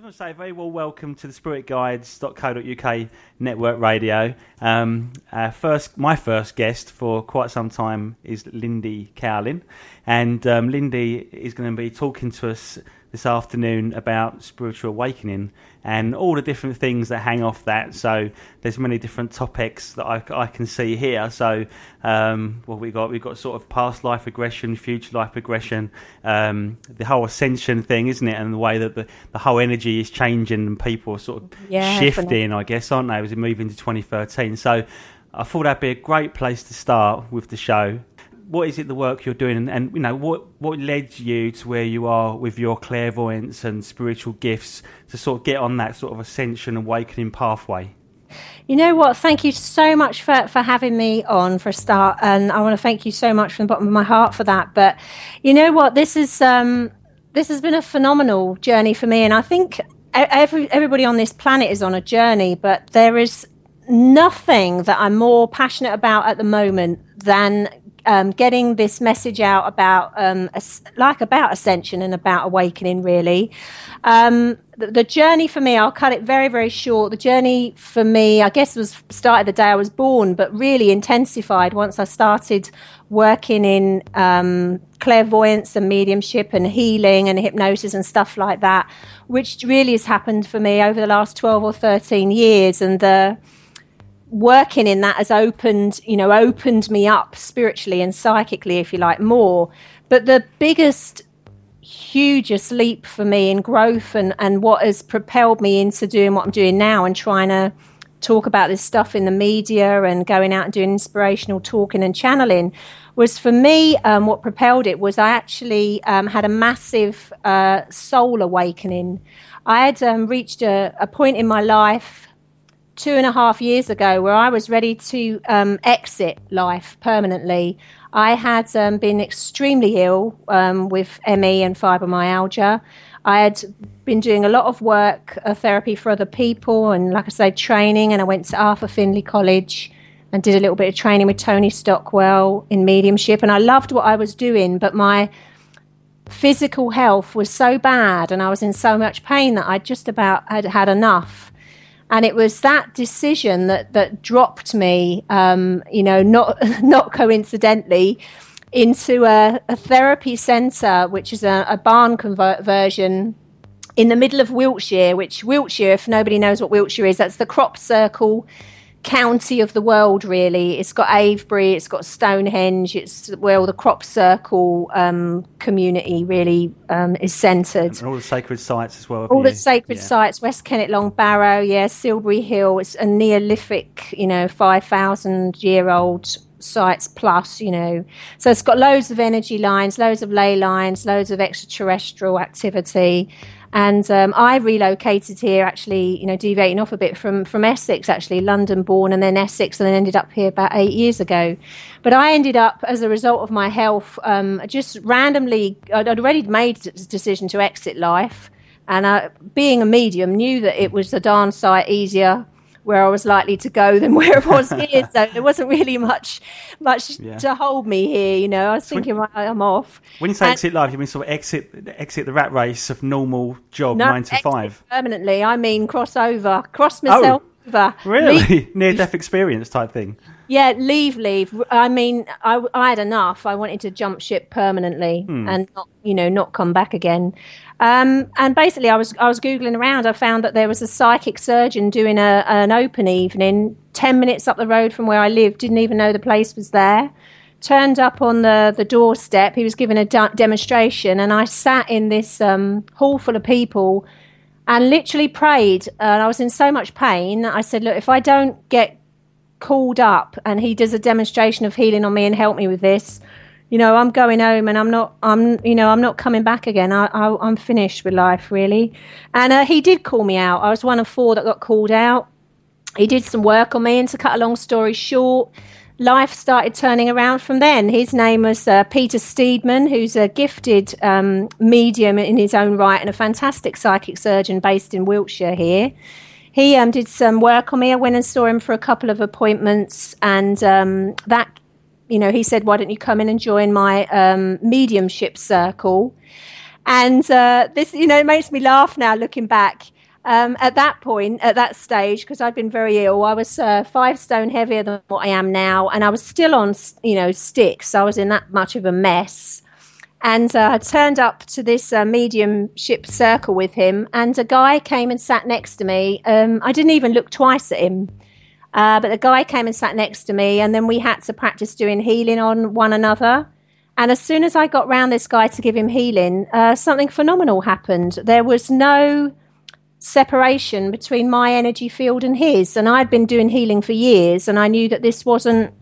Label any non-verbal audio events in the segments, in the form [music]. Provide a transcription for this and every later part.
I want to say very well welcome to the spiritguides.co.uk network radio. Um, first, my first guest for quite some time is Lindy Cowling, and um, Lindy is going to be talking to us this afternoon about spiritual awakening and all the different things that hang off that. So there's many different topics that I, I can see here. So um, what we got, we've got sort of past life regression, future life regression, um, the whole ascension thing, isn't it? And the way that the, the whole energy is changing and people are sort of yeah, shifting, I guess, aren't they, as we move into 2013. So I thought that'd be a great place to start with the show what is it the work you're doing, and, and, you know what what led you to where you are with your clairvoyance and spiritual gifts to sort of get on that sort of ascension awakening pathway. You know what? Thank you so much for, for having me on for a start, and I want to thank you so much from the bottom of my heart for that. But you know what? This is um, this has been a phenomenal journey for me, and I think every everybody on this planet is on a journey, but there is nothing that I'm more passionate about at the moment than um, getting this message out about um, like about ascension and about awakening really. Um, the, the, journey for me i'll cut it very very short. The journey for me i guess was started the day i was born but really intensified once i started working in um, clairvoyance and mediumship and healing and hypnosis and stuff like that which really has happened for me over the last 12 or 13 years. And the working in that has opened, you know, opened me up spiritually and psychically, if you like, more. But the biggest, hugest leap for me in growth and, and what has propelled me into doing what I'm doing now and trying to talk about this stuff in the media and going out and doing inspirational talking and channeling was for me um, what propelled it was i actually um, had a massive uh, soul awakening i had um, reached a, a, point in my life two and a half years ago where I was ready to um, exit life permanently. I had um, been extremely ill um, with ME and fibromyalgia. I had been doing a lot of work, uh, therapy for other people, and like I say, training. And I went to Arthur Findlay College and did a little bit of training with Tony Stockwell in mediumship. And I loved what I was doing, but my physical health was so bad and I was in so much pain that I just about had had enough and it was that decision that that dropped me, um, you know, not [laughs] not coincidentally, into a, a therapy centre, which is a, a barn conversion in the middle of Wiltshire. Which Wiltshire, if nobody knows what Wiltshire is, that's the crop circle county of the world, really. It's got Avebury, it's got Stonehenge, it's where all the crop circle um, community really um, is centred. And all the sacred sites as well. All you? the sacred yeah. sites, West Kennet Long Barrow, yeah, Silbury Hill. It's a Neolithic, you know, 5,000 year old sites plus, you know. So it's got loads of energy lines, loads of ley lines, loads of extraterrestrial activity. And um, I relocated here, actually, you know, deviating off a bit from from Essex, actually, London born, and then Essex, and then ended up here about eight years ago. But I ended up, as a result of my health, um, just randomly, I'd, already made the decision to exit life, and I, being a medium, knew that it was a darn sight easier where I was likely to go than [laughs] where it was here. [laughs] so there wasn't really much much yeah. to hold me here. You know, I was so thinking, when, right, I'm off. When you say and, exit life, you mean sort of exit exit the rat race of normal job no, nine to five permanently. I mean, crossover, cross oh. myself. Really? [laughs] Near death experience type thing. Yeah, leave, leave. I mean, I, I had enough. I wanted to jump ship permanently hmm. and not, you know, not come back again. Um, and basically, I was I was googling around. I found that there was a psychic surgeon doing a, an open evening ten minutes up the road from where I lived. Didn't even know the place was there. Turned up on the the doorstep. He was giving a de- demonstration, and I sat in this um, hall full of people and literally prayed. And I was in so much pain. that I said, "Look, if I don't get called up and he does a demonstration of healing on me and help me with this." you know, I'm going home and I'm not, I'm, you know, I'm not coming back again. I, I, am finished with life, really. And uh, he did call me out. I was one of four that got called out. He did some work on me, and to cut a long story short, life started turning around from then. His name was uh, Peter Steedman, who's a gifted um, medium in his own right and a fantastic psychic surgeon based in Wiltshire here. He um, did some work on me. I went and saw him for a couple of appointments, and um, that you know, he said, why don't you come in and join my um, mediumship circle? and uh, this, you know, it makes me laugh now looking back. Um, at that point, at that stage, because I'd been very ill, I was uh, five stone heavier than what I am now, and I was still on, you know, sticks. I was in that much of a mess. And uh, I turned up to this uh, mediumship circle with him, and a guy came and sat next to me. Um, I didn't even look twice at him. Uh, but the guy came and sat next to me, and then we had to practice doing healing on one another. And as soon as I got round this guy to give him healing, uh, something phenomenal happened. There was no separation between my energy field and his. And I'd been doing healing for years, and I knew that this wasn't,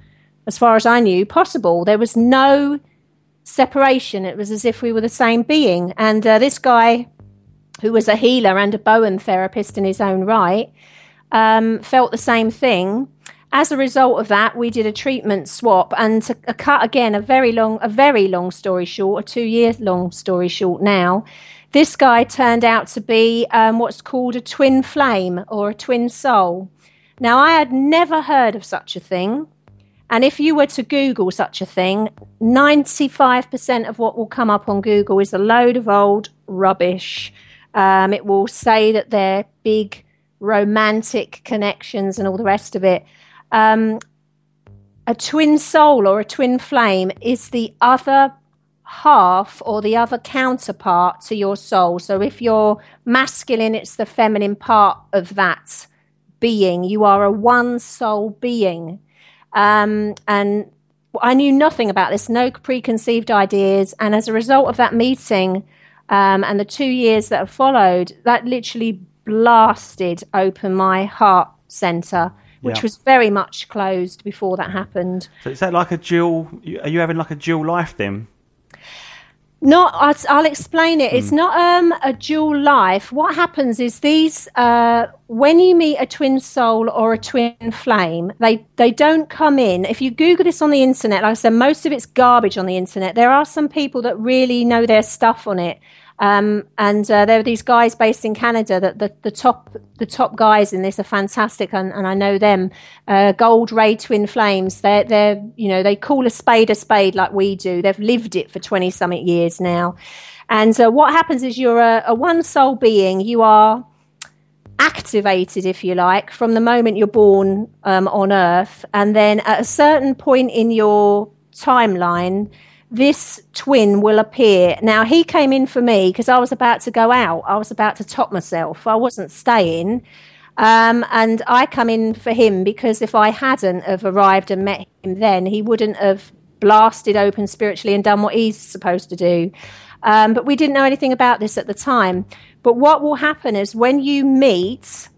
as far as I knew, possible. There was no separation. It was as if we were the same being. And uh, this guy, who was a healer and a Bowen therapist in his own right, um, felt the same thing. As a result of that, we did a treatment swap, and to cut again, a very long, a very long story short, a two-year long story short. Now, this guy turned out to be um, what's called a twin flame or a twin soul. Now, I had never heard of such a thing. And if you were to Google such a thing, 95% of what will come up on Google is a load of old rubbish. Um, it will say that they're big romantic connections and all the rest of it. Um, a twin soul or a twin flame is the other half or the other counterpart to your soul. So if you're masculine, it's the feminine part of that being. You are a one soul being. Um, and I knew nothing about this, no preconceived ideas. And as a result of that meeting um, and the two years that have followed, that literally blasted open my heart center which yeah. was very much closed before that happened. So is that like a dual? Are you having like a dual life then? Not, I'll, I'll explain it. It's hmm. not um, a dual life. What happens is these, uh, when you meet a twin soul or a twin flame, they they don't come in. If you Google this on the internet, like I said, most of it's garbage on the internet. There are some people that really know their stuff on it. Um, and uh, there are these guys based in Canada that the, the top the top guys in this are fantastic, and, and I know them. Uh, Gold Ray Twin Flames. They're they're you know they call a spade a spade like we do. They've lived it for twenty something years now. And uh, what happens is you're a, a one soul being. You are activated, if you like, from the moment you're born um, on Earth, and then at a certain point in your timeline this twin will appear. Now, he came in for me because I was about to go out. I was about to top myself. I wasn't staying. Um, and I come in for him because if I hadn't have arrived and met him then, he wouldn't have blasted open spiritually and done what he's supposed to do. Um, but we didn't know anything about this at the time. But what will happen is when you meet,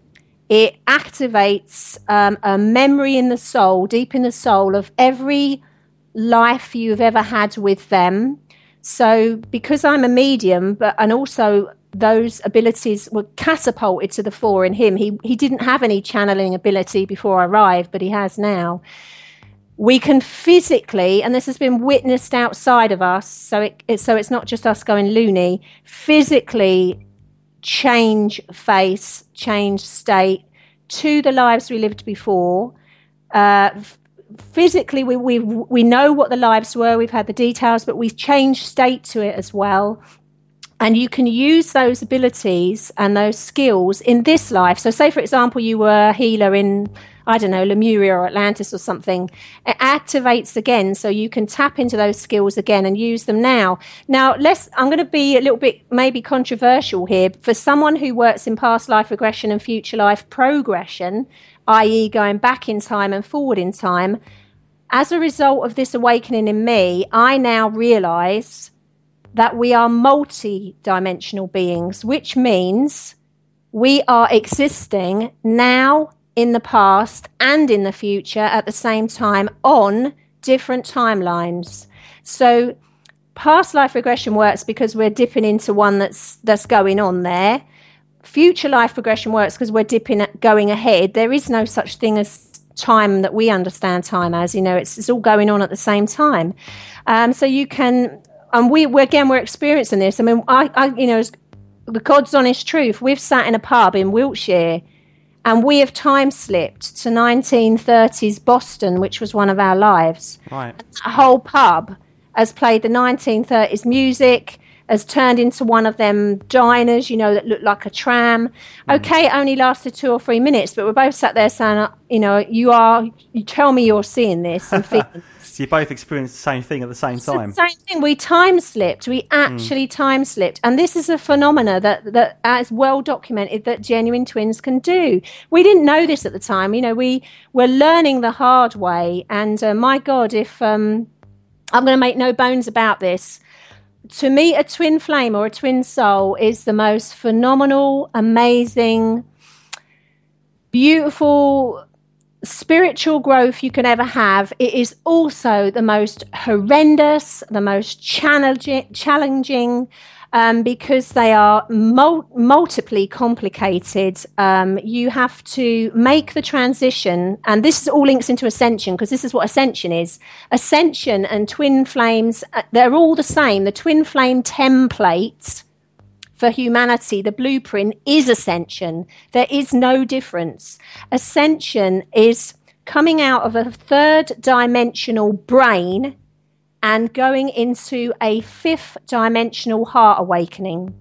it activates um, a memory in the soul, deep in the soul, of every life you've ever had with them. So, because I'm a medium, but and also those abilities were catapulted to the fore in him. He he didn't have any channeling ability before I arrived, but he has now. We can physically, and this has been witnessed outside of us, so it, it so it's not just us going loony. Physically, change face, change state to the lives we lived before. Uh, physically we, we we know what the lives were we've had the details but we've changed state to it as well. And you can use those abilities and those skills in this life. So say for example you were a healer in i don't know lemuria or atlantis or something. It activates again so you can tap into those skills again and use them now. Now let's i'm going to be a little bit maybe controversial here for someone who works in past life regression and future life progression i.e., going back in time and forward in time, as a result of this awakening in me, I now realize that we are multi dimensional beings, which means we are existing now, in the past, and in the future at the same time on different timelines. So, past life regression works because we're dipping into one that's that's going on there future life progression works because we're dipping going ahead. There is no such thing as time that we understand time as. You know, it's, it's all going on at the same time. Um, so you can, and we we again we're experiencing this. I mean, I, I you know, the God's honest truth. We've sat in a pub in Wiltshire. And we have time slipped to 1930s Boston, which was one of our lives. Right. A whole pub has played the 1930s music has turned into one of them diners, you know, that looked like a tram. Mm. Okay, it only lasted two or three minutes, but we're both sat there saying, uh, you know, you are, you tell me you're seeing this and [laughs] feeling. so you both experienced the same thing at the same time. The same thing. We time slipped. We actually mm. time slipped, and this is a phenomena that that is well documented that genuine twins can do. We didn't know this at the time. You know, we were learning the hard way, and uh, my God, if um, I'm going to make no bones about this to meet a twin flame or a twin soul is the most phenomenal, amazing, beautiful spiritual growth you can ever have. It is also the most horrendous, the most challenging, challenging um, because they are mul- multiply complicated. Um, you have to make the transition, and this all links into ascension because this is what ascension is. Ascension and twin flames, uh, they're all the same. The twin flame template for humanity, the blueprint is ascension. There is no difference. Ascension is coming out of a third dimensional brain and going into a fifth dimensional heart awakening.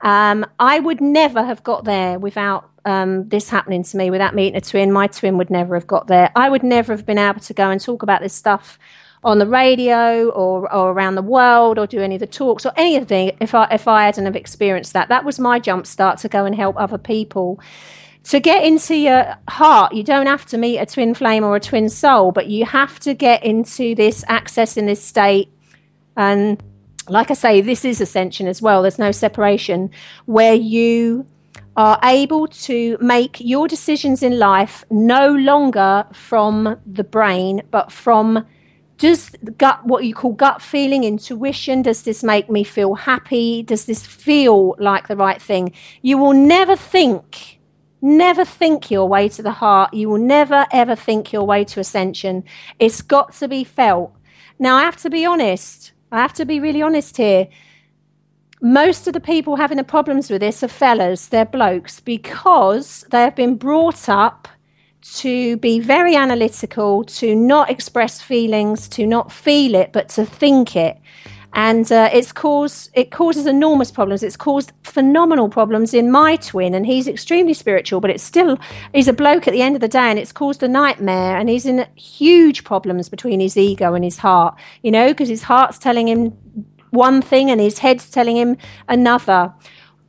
Um, I would never have got there without um, this happening to me, without meeting a twin. My twin would never have got there. I would never have been able to go and talk about this stuff on the radio or, or around the world or do any of the talks or anything if I, if I hadn't have experienced that. That was my jump start to go and help other people to get into your heart, you don't have to meet a twin flame or a twin soul, but you have to get into this access in this state. And like I say, this is ascension as well. There's no separation where you are able to make your decisions in life no longer from the brain, but from just gut what you call gut feeling intuition does this make me feel happy does this feel like the right thing you will never think Never think your way to the heart. You will never, ever think your way to ascension. It's got to be felt. Now, I have to be honest. I have to be really honest here. Most of the people having the problems with this are fellas, they're blokes, because they have been brought up to be very analytical, to not express feelings, to not feel it, but to think it and uh, it's caused it causes enormous problems. It's caused phenomenal problems in my twin, and he's extremely spiritual, but it's still he's a bloke at the end of the day, and it's caused a nightmare, and he's in huge problems between his ego and his heart. You know, because his heart's telling him one thing and his head's telling him another.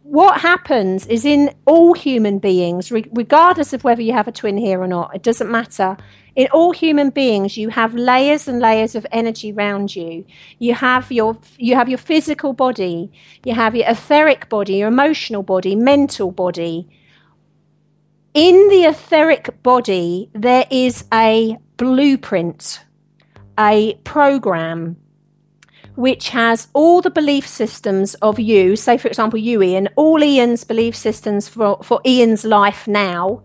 What happens is in all human beings, regardless of whether you have a twin here or not, it doesn't matter. In all human beings you have layers and layers of energy around you. You have your you have your physical body you have your etheric body your emotional body mental body. In the etheric body there is a blueprint a program which has all the belief systems of you say for example you ian all ian's belief systems for, for ian's life now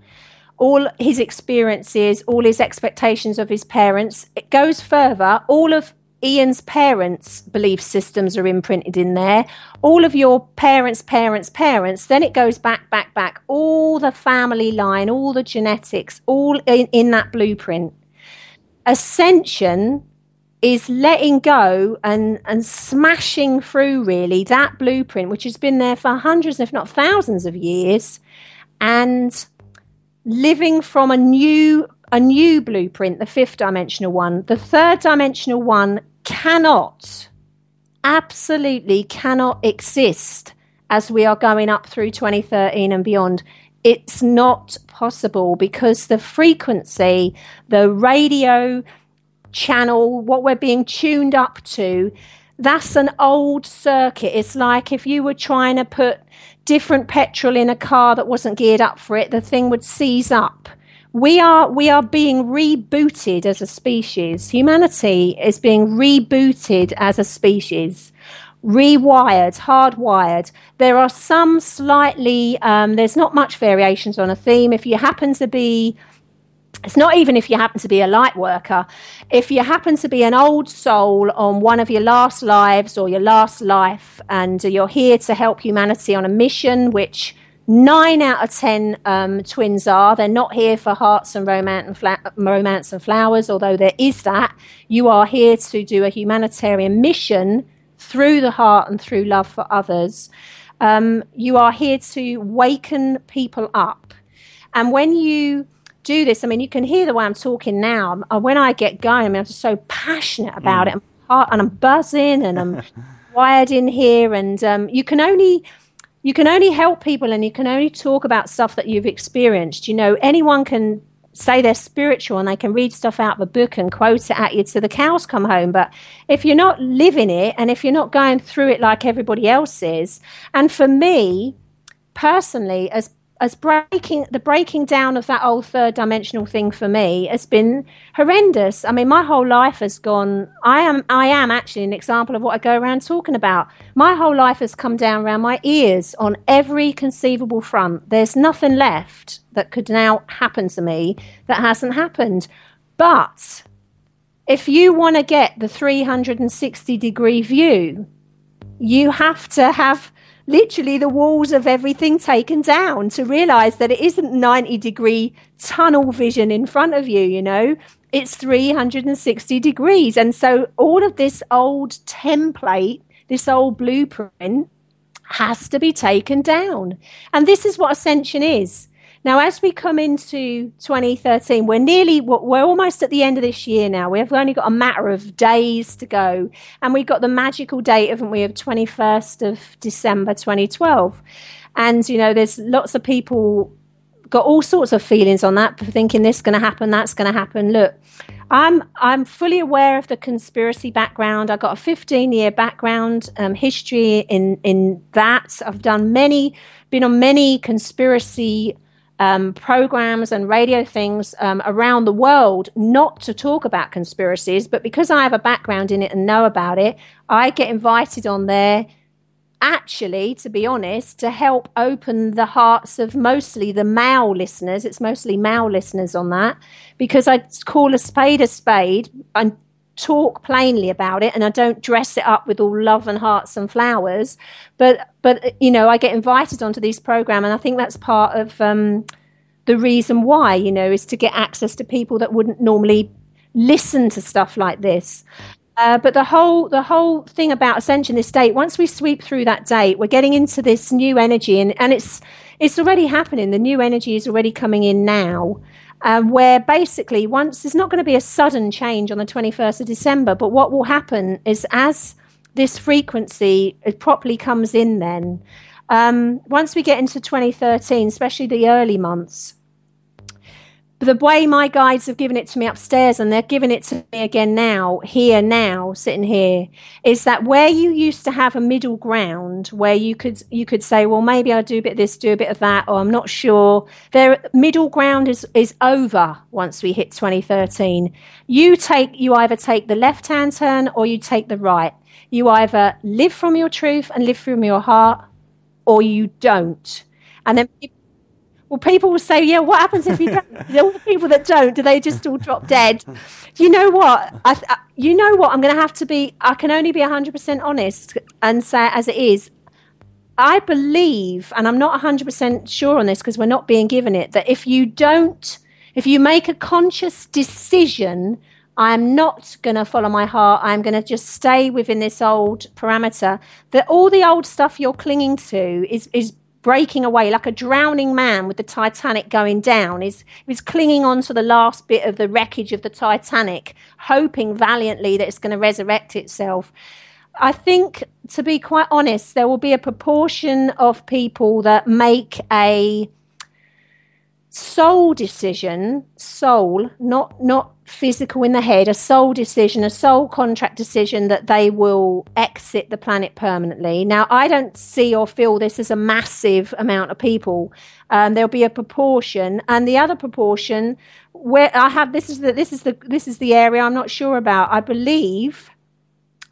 all his experiences, all his expectations of his parents. It goes further. All of Ian's parents' belief systems are imprinted in there. All of your parents' parents' parents. Then it goes back, back, back. All the family line, all the genetics, all in, in that blueprint. Ascension is letting go and, and smashing through really that blueprint, which has been there for hundreds, if not thousands of years, and living from a new a new blueprint, the fifth dimensional one. The third dimensional one cannot, absolutely cannot exist as we are going up through 2013 and beyond. It's not possible because the frequency, the radio channel, what we're being tuned up to, that's an old circuit. It's like if you were trying to put different petrol in a car that wasn't geared up for it, the thing would seize up. We are we are being rebooted as a species. Humanity is being rebooted as a species, rewired, hardwired. There are some slightly um, there's not much variations on a theme. If you happen to be it's not even if you happen to be a light worker. If you happen to be an old soul on one of your last lives or your last life, and you're here to help humanity on a mission, which nine out of ten um, twins are, they're not here for hearts and romance and, fla- romance and flowers, although there is that. You are here to do a humanitarian mission through the heart and through love for others. Um, you are here to waken people up. And when you do this, I mean, you can hear the way I'm talking now. When I get going, I mean, I'm just so passionate about mm. it. I'm, and I'm buzzing and I'm [laughs] wired in here. And um, you can only you can only help people and you can only talk about stuff that you've experienced. You know, anyone can say they're spiritual and they can read stuff out of a book and quote it at you till the cows come home. But if you're not living it and if you're not going through it like everybody else is, and for me personally, as as breaking the breaking down of that old third dimensional thing for me has been horrendous. I mean, my whole life has gone. I am I am actually an example of what I go around talking about. My whole life has come down around my ears on every conceivable front. There's nothing left that could now happen to me that hasn't happened. But if you want to get the 360 degree view, you have to have literally the walls of everything taken down to realize that it isn't 90 degree tunnel vision in front of you, you know, it's 360 degrees. And so all of this old template, this old blueprint has to be taken down. And this is what ascension is. Now, as we come into 2013, we're nearly, we're almost at the end of this year now. We've only got a matter of days to go. And we've got the magical date, haven't we, of 21st of December 2012. And, you know, there's lots of people got all sorts of feelings on that, thinking this is going to happen, that's going to happen. Look, I'm I'm fully aware of the conspiracy background. I've got a 15 year background um, history in in that. I've done many, been on many conspiracy um, programs and radio things um, around the world not to talk about conspiracies, but because I have a background in it and know about it, I get invited on there. Actually, to be honest, to help open the hearts of mostly the male listeners. It's mostly male listeners on that because I call a spade a spade talk plainly about it and I don't dress it up with all love and hearts and flowers. But but you know, I get invited onto these programs and I think that's part of um, the reason why, you know, is to get access to people that wouldn't normally listen to stuff like this. Uh, but the whole the whole thing about ascension this date once we sweep through that date we're getting into this new energy and, and it's it's already happening the new energy is already coming in now um, where basically once there's not going to be a sudden change on the 21st of December, but what will happen is as this frequency properly comes in, then um, once we get into 2013, especially the early months, the way my guides have given it to me upstairs and they're giving it to me again now here now sitting here is that where you used to have a middle ground where you could you could say well maybe i'll do a bit of this do a bit of that or i'm not sure their middle ground is is over once we hit 2013 you take you either take the left hand turn or you take the right. You either live from your truth and live from your heart or you don't. And then people well, people will say, yeah, what happens if you don't? [laughs] all the people that don't, do they just all drop dead? You know what? I, I, uh, you know what? I'm going to have to be, I can only be 100% honest and say it as it is. I believe, and I'm not 100% sure on this because we're not being given it, that if you don't, if you make a conscious decision, I'm not going to follow my heart. I'm going to just stay within this old parameter. That all the old stuff you're clinging to is is breaking away like a drowning man with the Titanic going down. He's, he's clinging on to the last bit of the wreckage of the Titanic, hoping valiantly that it's going to resurrect itself. I think, to be quite honest, there will be a proportion of people that make a soul decision, soul, not not physical in the head, a soul decision, a soul contract decision that they will exit the planet permanently. Now, I don't see or feel this as a massive amount of people. Um, there'll be a proportion, and the other proportion where I have this is the this is the this is the area I'm not sure about. I believe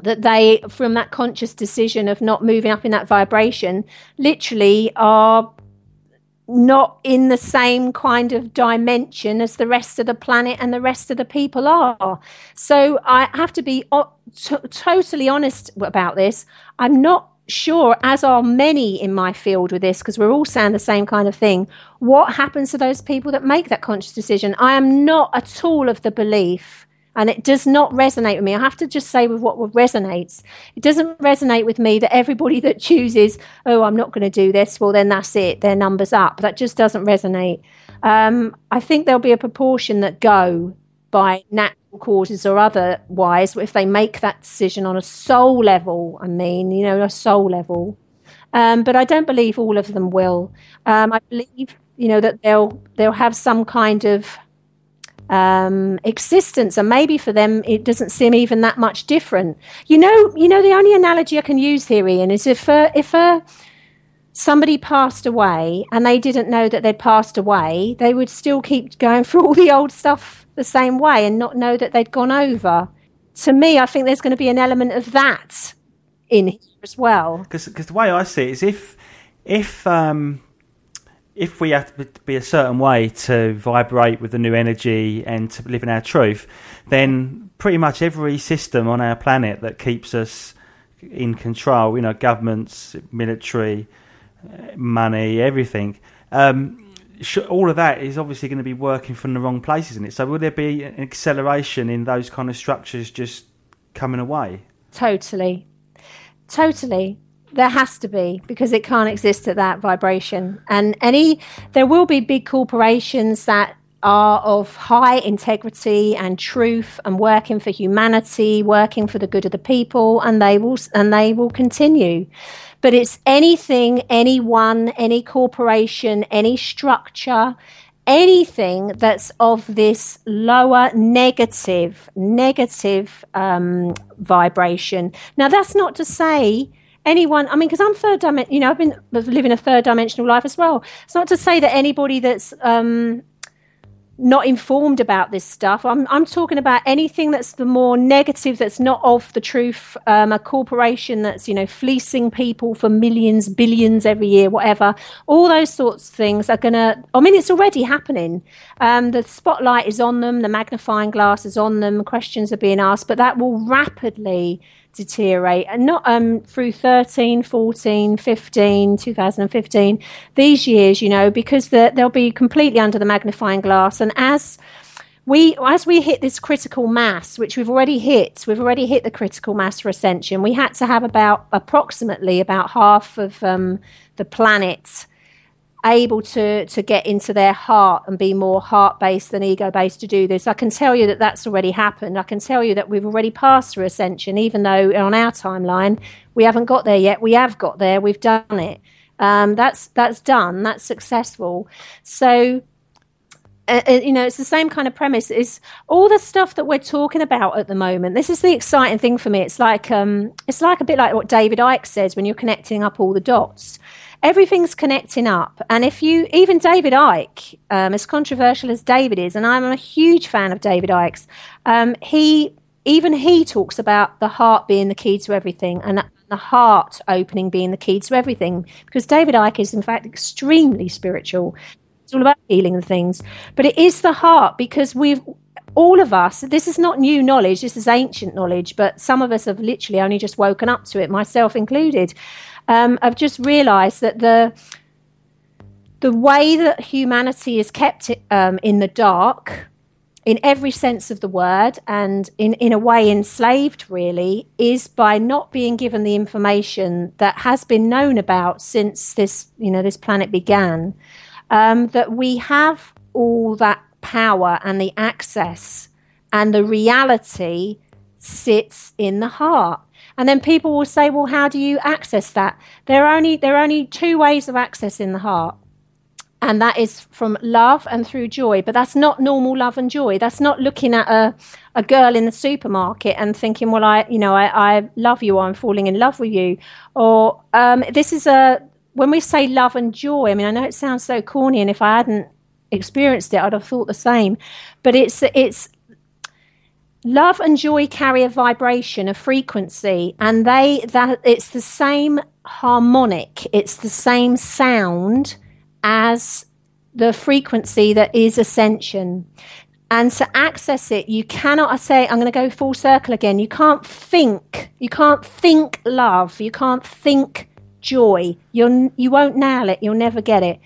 that they, from that conscious decision of not moving up in that vibration, literally are not in the same kind of dimension as the rest of the planet and the rest of the people are. So I have to be totally honest about this. I'm not sure, as are many in my field with this, because we're all saying the same kind of thing. What happens to those people that make that conscious decision? I am not at all of the belief And it does not resonate with me. I have to just say with what resonates. It doesn't resonate with me that everybody [laughs] that chooses, oh, I'm not going to do this, well, then that's it, their number's up. That just doesn't resonate. Um, I think there'll be a proportion that go by natural causes or otherwise if they make that decision on a soul level. I mean, you know, a soul level. Um, but I don't believe all of them will. Um, I believe, you know, that they'll they'll have some kind of um, existence, and maybe for them it doesn't seem even that much different. You know, you know, the only analogy I can use here, Ian, is if a, if a somebody passed away and they didn't know that they'd passed away, they would still keep going through all the old stuff the same way and not know that they'd gone over. To me, I think there's going to be an element of that in here as well. Because the way I see it is if if um, if we have to be a certain way to vibrate with the new energy and to live in our truth, then pretty much every system on our planet that keeps us in control, you know, governments, military, money, everything, um, all of that is obviously going to be working from the wrong places in it. So, will there be an acceleration in those kind of structures just coming away? Totally. Totally there has to be because it can't exist at that vibration. And any there will be big corporations that are of high integrity and truth and working for humanity working for the good of the people and they will and they will continue. But it's anything anyone any corporation any structure anything that's of this lower negative negative um, vibration. Now that's not to say anyone, I mean, because I'm third dimension, you know, I've been living a third dimensional life as well. It's not to say that anybody that's um, not informed about this stuff. I'm, I'm talking about anything that's the more negative, that's not of the truth. Um, a corporation that's, you know, fleecing people for millions, billions every year, whatever. All those sorts of things are going to, I mean, it's already happening. Um, the spotlight is on them, the magnifying glass is on them, questions are being asked, but that will rapidly deteriorate. And not um, through 13 14 15 2015 these years you know because the, they'll be completely under the magnifying glass. And as we as we hit this critical mass which we've already hit we've already hit the critical mass for ascension we had to have about approximately about half of um, the planet able to to get into their heart and be more heart based than ego based to do this. I can tell you that that's already happened. I can tell you that we've already passed through ascension, even though on our timeline we haven't got there yet. We have got there. We've done it. Um, that's that's done. That's successful. So. Uh, uh, you know, it's the same kind of premise. Is all the stuff that we're talking about at the moment. This is the exciting thing for me. It's like um, it's like a bit like what David Icke says when you're connecting up all the dots everything's connecting up. And if you, even David Icke, um, as controversial as David is, and I'm a huge fan of David Icke's, um, he even he talks about the heart being the key to everything and the heart opening being the key to everything because David Icke is in fact extremely spiritual. It's all about healing and things, but it is the heart because we've all of us, this is not new knowledge, this is ancient knowledge, but some of us have literally only just woken up to it, myself included um, I've just realised that the the way that humanity is kept um, in the dark, in every sense of the word, and in, in a way enslaved, really, is by not being given the information that has been known about since this you know this planet began. Um, that we have all that power and the access and the reality sits in the heart and then people will say, well, how do you access that? There are only, there are only two ways of accessing the heart. And that is from love and through joy. But that's not normal love and joy. That's not looking at a, a girl in the supermarket and thinking, well, I, you know, I, I love you or I'm falling in love with you. Or um, this is a, when we say love and joy, I mean, I know it sounds so corny, and if I hadn't experienced it, I'd have thought the same. But it's it's love and joy carry a vibration a frequency and they that it's the same harmonic it's the same sound as the frequency that is ascension. And to access it you cannot i say i'm going to go full circle again. You can't think you can't think love you can't think joy. You'll you won't nail it you'll never get it.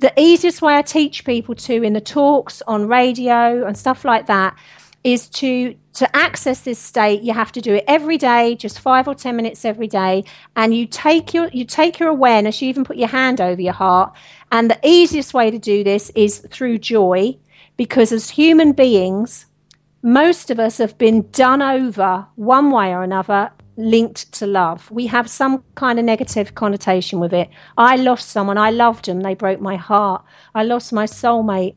The easiest way i teach people to in the talks on radio and stuff like that is to to access this state you have to do it every day just 5 or 10 minutes every day and you take your you take your awareness you even put your hand over your heart and the easiest way to do this is through joy because as human beings most of us have been done over one way or another linked to love. We have some kind of negative connotation with it. I lost someone, I loved them, they broke my heart. I lost my soulmate.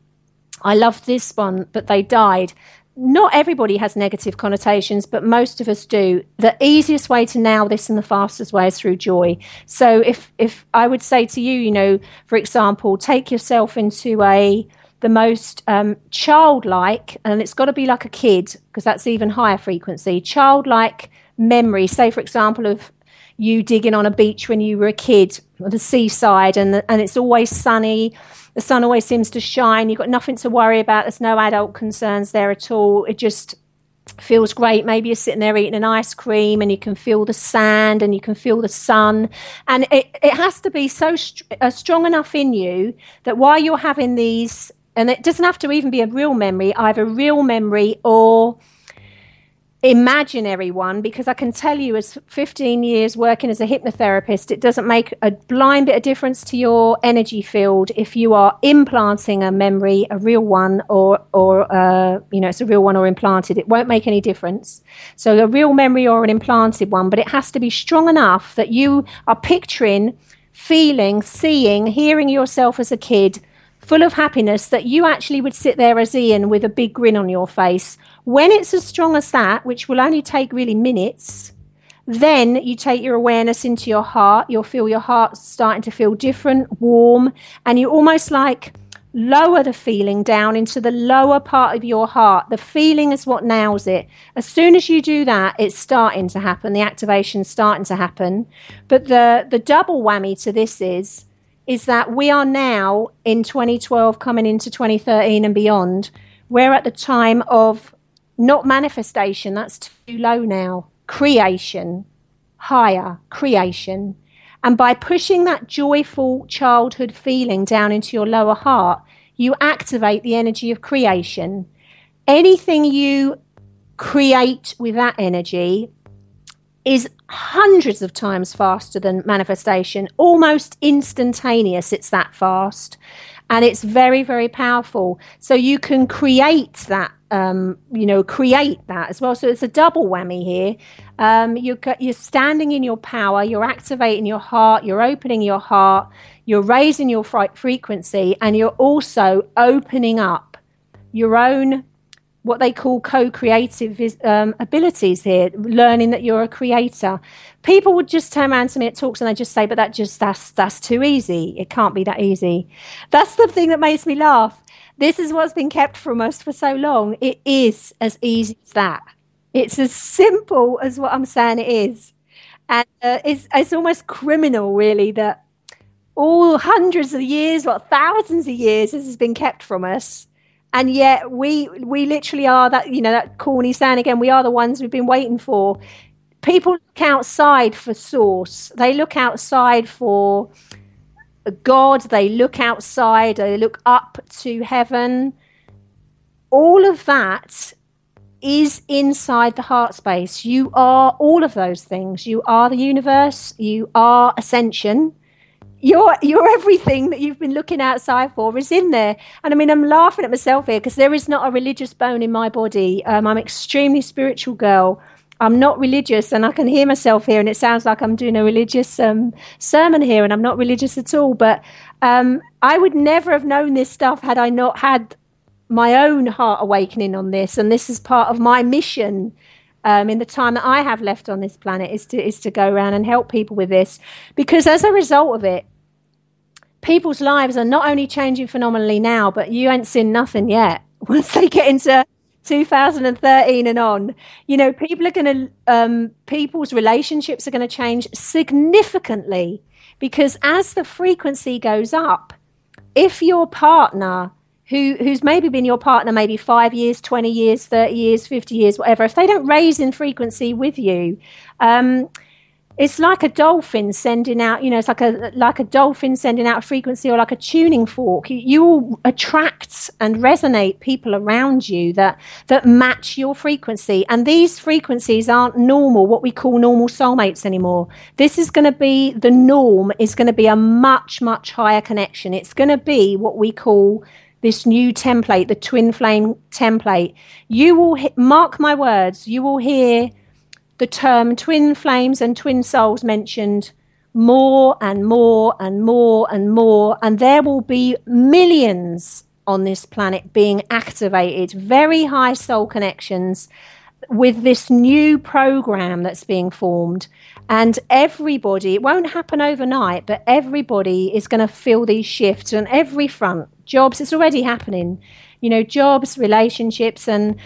I loved this one, but they died. Not everybody has negative connotations, but most of us do. The easiest way to nail this and the fastest way is through joy. So if if I would say to you, you know, for example, take yourself into a the most um, childlike, and it's got to be like a kid because that's even higher frequency, childlike memory. Say, for example, of you digging on a beach when you were a kid, or the seaside, and the, and it's always sunny. The sun always seems to shine. You've got nothing to worry about. There's no adult concerns there at all. It just feels great. Maybe you're sitting there eating an ice cream and you can feel the sand and you can feel the sun. And it, it has to be so uh, strong enough in you that while you're having these and it doesn't have to even be a real memory, either real memory or imaginary one, because I can tell you, as 15 years working as a hypnotherapist, it doesn't make a blind bit of difference to your energy field if you are implanting a memory, a real one, or or uh, you know it's a real one or implanted. It won't make any difference. So a real memory or an implanted one, but it has to be strong enough that you are picturing, feeling, seeing, hearing yourself as a kid full of happiness that you actually would sit there as Ian with a big grin on your face. When it's as strong as that, which will only take really minutes, then you take your awareness into your heart. You'll feel your heart starting to feel different, warm, and you almost like lower the feeling down into the lower part of your heart. The feeling is what nails it. As soon as you do that, it's starting to happen. The activation's starting to happen. But the, the double whammy to this is is that we are now in 2012 coming into 2013 and beyond. We're at the time of not manifestation that's too low now creation higher creation. And by pushing that joyful childhood feeling down into your lower heart you activate the energy of creation. Anything you create with that energy is hundreds of times faster than manifestation, almost instantaneous. It's that fast. And it's very, very powerful. So you can create that, um, you know, create that as well. So it's a double whammy here. Um, you're, you're standing in your power, you're activating your heart, you're opening your heart, you're raising your frequency, and you're also opening up your own what they call co-creative um, abilities here learning that you're a creator. People would just turn around to me at talks and they just say but that just that's that's too easy. It can't be that easy. That's the thing that makes me laugh. This is what's been kept from us for so long. It is as easy as that. It's as simple as what i'm saying it is. And uh, it's, it's almost criminal really that all hundreds of years what thousands of years this has been kept from us and yet we we literally are that you know that corny saying again we are the ones we've been waiting for. People look outside for source. They look outside for god. They look outside. They look up to heaven. All of that is inside the heart space. You are all of those things. You are the universe. You are ascension your your everything that you've been looking outside for is in there. And I mean, I'm laughing at myself here because there is not a religious bone in my body. Um, I'm extremely spiritual girl. I'm not religious, and I can hear myself here, and it sounds like I'm doing a religious um, sermon here, and I'm not religious at all. But um, I would never have known this stuff had I not had my own heart awakening on this, and this is part of my mission. Um, in the time that I have left on this planet is to is to go around and help people with this, because as a result of it, people's lives are not only changing phenomenally now, but you ain't seen nothing yet. [laughs] Once they get into 2013 and on, you know, people are going to, um, people's relationships are going to change significantly because as the frequency goes up, if your partner, who who's maybe been your partner maybe five years, 20 years, 30 years, 50 years, whatever, if they don't raise in frequency with you, um, it's like a dolphin sending out you know it's like a like a dolphin sending out a frequency or like a tuning fork. You, you attract and resonate people around you that that match your frequency. And these frequencies aren't normal what we call normal soulmates anymore. This is going to be the norm is going to be a much much higher connection. It's going to be what we call this new template the twin flame template. You will mark my words you will hear the term twin flames and twin souls mentioned more and more and more and more, and there will be millions on this planet being activated, very high soul connections with this new program that's being formed. And everybody, it won't happen overnight, but everybody is going to feel these shifts on every front. Jobs, it's already happening. You know, jobs, relationships, and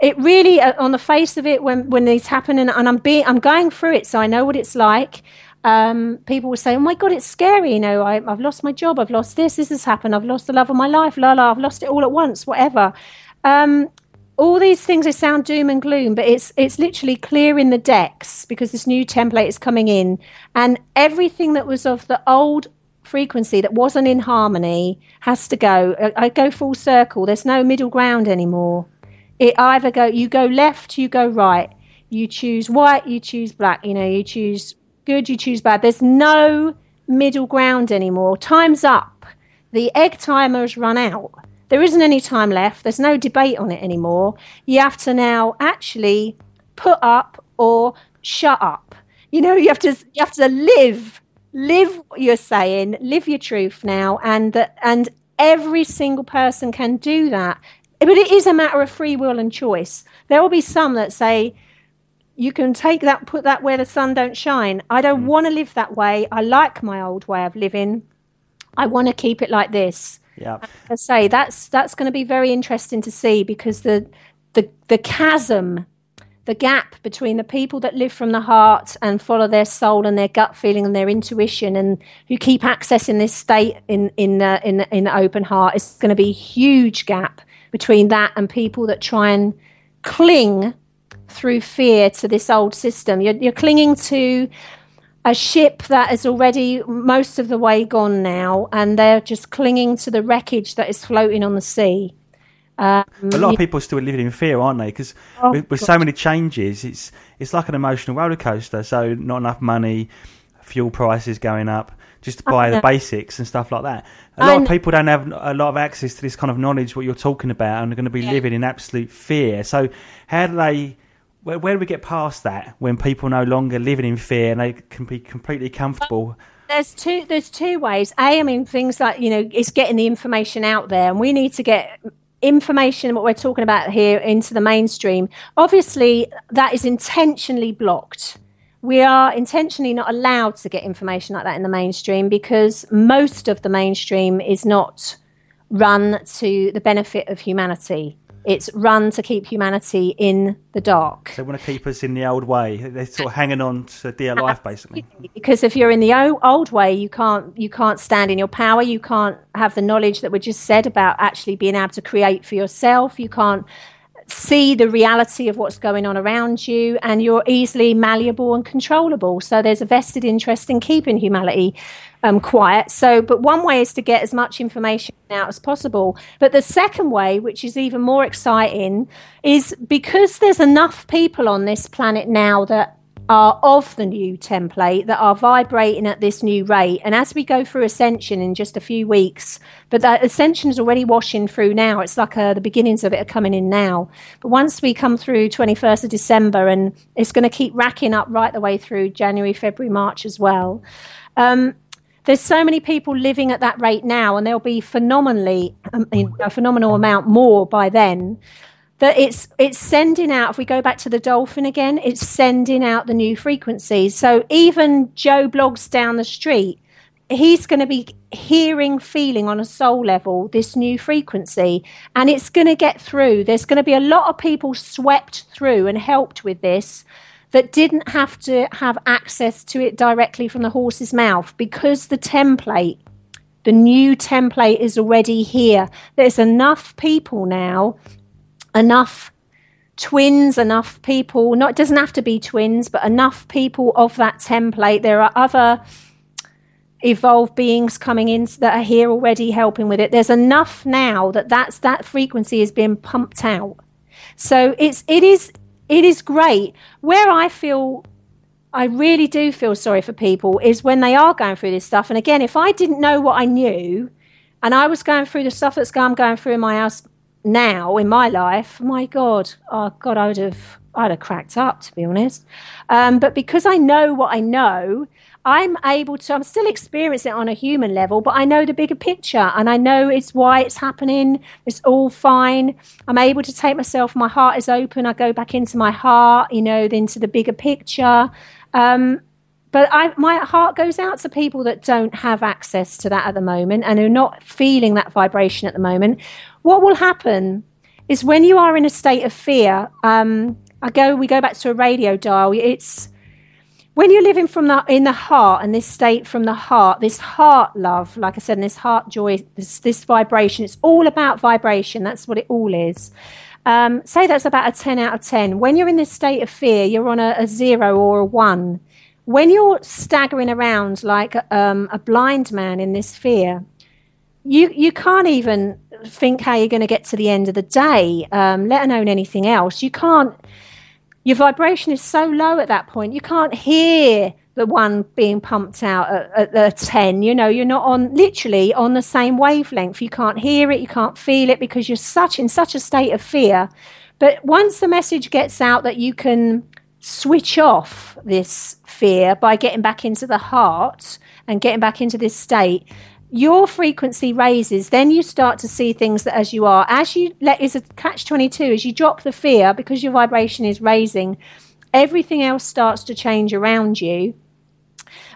it really uh, on the face of it when when it's happening and i'm being i'm going through it so i know what it's like. Um, people will say oh my god it's scary you know I, have lost my job i've lost this this has happened i've lost the love of my life la la i've lost it all at once whatever. Um, all these things they sound doom and gloom but it's it's literally clearing the decks because this new template is coming in. And everything that was of the old frequency that wasn't in harmony has to go I, I go full circle. There's no middle ground anymore it either go you go left, you go right. You choose white, you choose black. You know, you choose good, you choose bad. There's no middle ground anymore. Time's up. The egg timer has run out. There isn't any time left. There's no debate on it anymore. You have to now actually put up or shut up. You know, you have to you have to live live what you're saying, live your truth now, and that. and every single person can do that but it is a matter of free will and choice. There will be some that say, you can take that, put that where the sun don't shine. I don't mm. want to live that way. I like my old way of living. I want to keep it like this. Yeah. I say that's that's going to be very interesting to see because the the the chasm, the gap between the people that live from the heart and follow their soul and their gut feeling and their intuition and who keep accessing this state in in the, in the, in the open heart is going to be a huge gap between that and people that try and cling through fear to this old system. You're, you're clinging to a ship that is already most of the way gone now, and they're just clinging to the wreckage that is floating on the sea. Um, a lot of people are still living in fear, aren't they? Because oh, with, with so many changes, it's it's like an emotional roller coaster. So not enough money, fuel prices going up, just to buy oh, the basics and stuff like that. A lot of people don't have a lot of access to this kind of knowledge, what you're talking about, and are going to be yeah. living in absolute fear. So, how do they? Where, where, do we get past that when people no longer living in fear and they can be completely comfortable? There's two. There's two ways. A, I mean, things like you know, it's getting the information out there, and we need to get information what we're talking about here into the mainstream. Obviously, that is intentionally blocked we are intentionally not allowed to get information like that in the mainstream because most of the mainstream is not run to the benefit of humanity. It's run to keep humanity in the dark. They want to keep us in the old way. They're sort of hanging on to dear life, basically. Because if you're in the old way, you can't you can't stand in your power. You can't have the knowledge that we just said about actually being able to create for yourself. You can't see the reality of what's going on around you and you're easily malleable and controllable. So there's a vested interest in keeping humanity um, quiet. So but one way is to get as much information out as possible. But the second way which is even more exciting is because there's enough people on this planet now that are of the new template that are vibrating at this new rate. And as we go through ascension in just a few weeks, but that ascension is already washing through now. It's like uh, the beginnings of it are coming in now. But once we come through 21st of December, and it's going to keep racking up right the way through January, February, March as well. Um, there's so many people living at that rate now, and there'll be phenomenally um, a phenomenal amount more by then that it's it's sending out if we go back to the dolphin again it's sending out the new frequencies. So even Joe Bloggs down the street he's going to be hearing feeling on a soul level this new frequency and it's going to get through. There's going to be a lot of people swept through and helped with this that didn't have to have access to it directly from the horse's mouth because the template the new template is already here. There's enough people now enough twins, enough people, not, it doesn't have to be twins, but enough people of that template. There are other evolved beings coming in that are here already helping with it. There's enough now that that's, that frequency is being pumped out. So it's, it is, it is great. Where I feel I really do feel sorry for people is when they are going through this stuff. And again, if I didn't know what I knew and I was going through the stuff that's going, I'm going through in my house now in my life, my God, oh God, I would have I'd have cracked up to be honest. Um, but because I know what I know, I'm able to. I'm still experiencing it on a human level, but I know the bigger picture, and I know it's why it's happening. It's all fine. I'm able to take myself. My heart is open. I go back into my heart, you know, into the bigger picture. Um, but I, my heart goes out to people that don't have access to that at the moment and are not feeling that vibration at the moment. What will happen is when you are in a state of fear. Um, I go. We go back to a radio dial. It's when you're living from the in the heart and this state from the heart, this heart love, like I said, and this heart joy, this this vibration. It's all about vibration. That's what it all is. Um, say that's about a 10 out of 10. When you're in this state of fear, you're on a, a zero or a one. When you're staggering around like um, a blind man in this fear, you, you can't even think how you're going to get to the end of the day, um, let alone anything else. You can't, your vibration is so low at that point, you can't hear the one being pumped out at, at, 10 you know you're not on literally on the same wavelength you can't hear it you can't feel it because you're such in such a state of fear but once the message gets out that you can switch off this fear by getting back into the heart and getting back into this state your frequency raises then you start to see things that as you are as you let is a catch 22 as you drop the fear because your vibration is raising everything else starts to change around you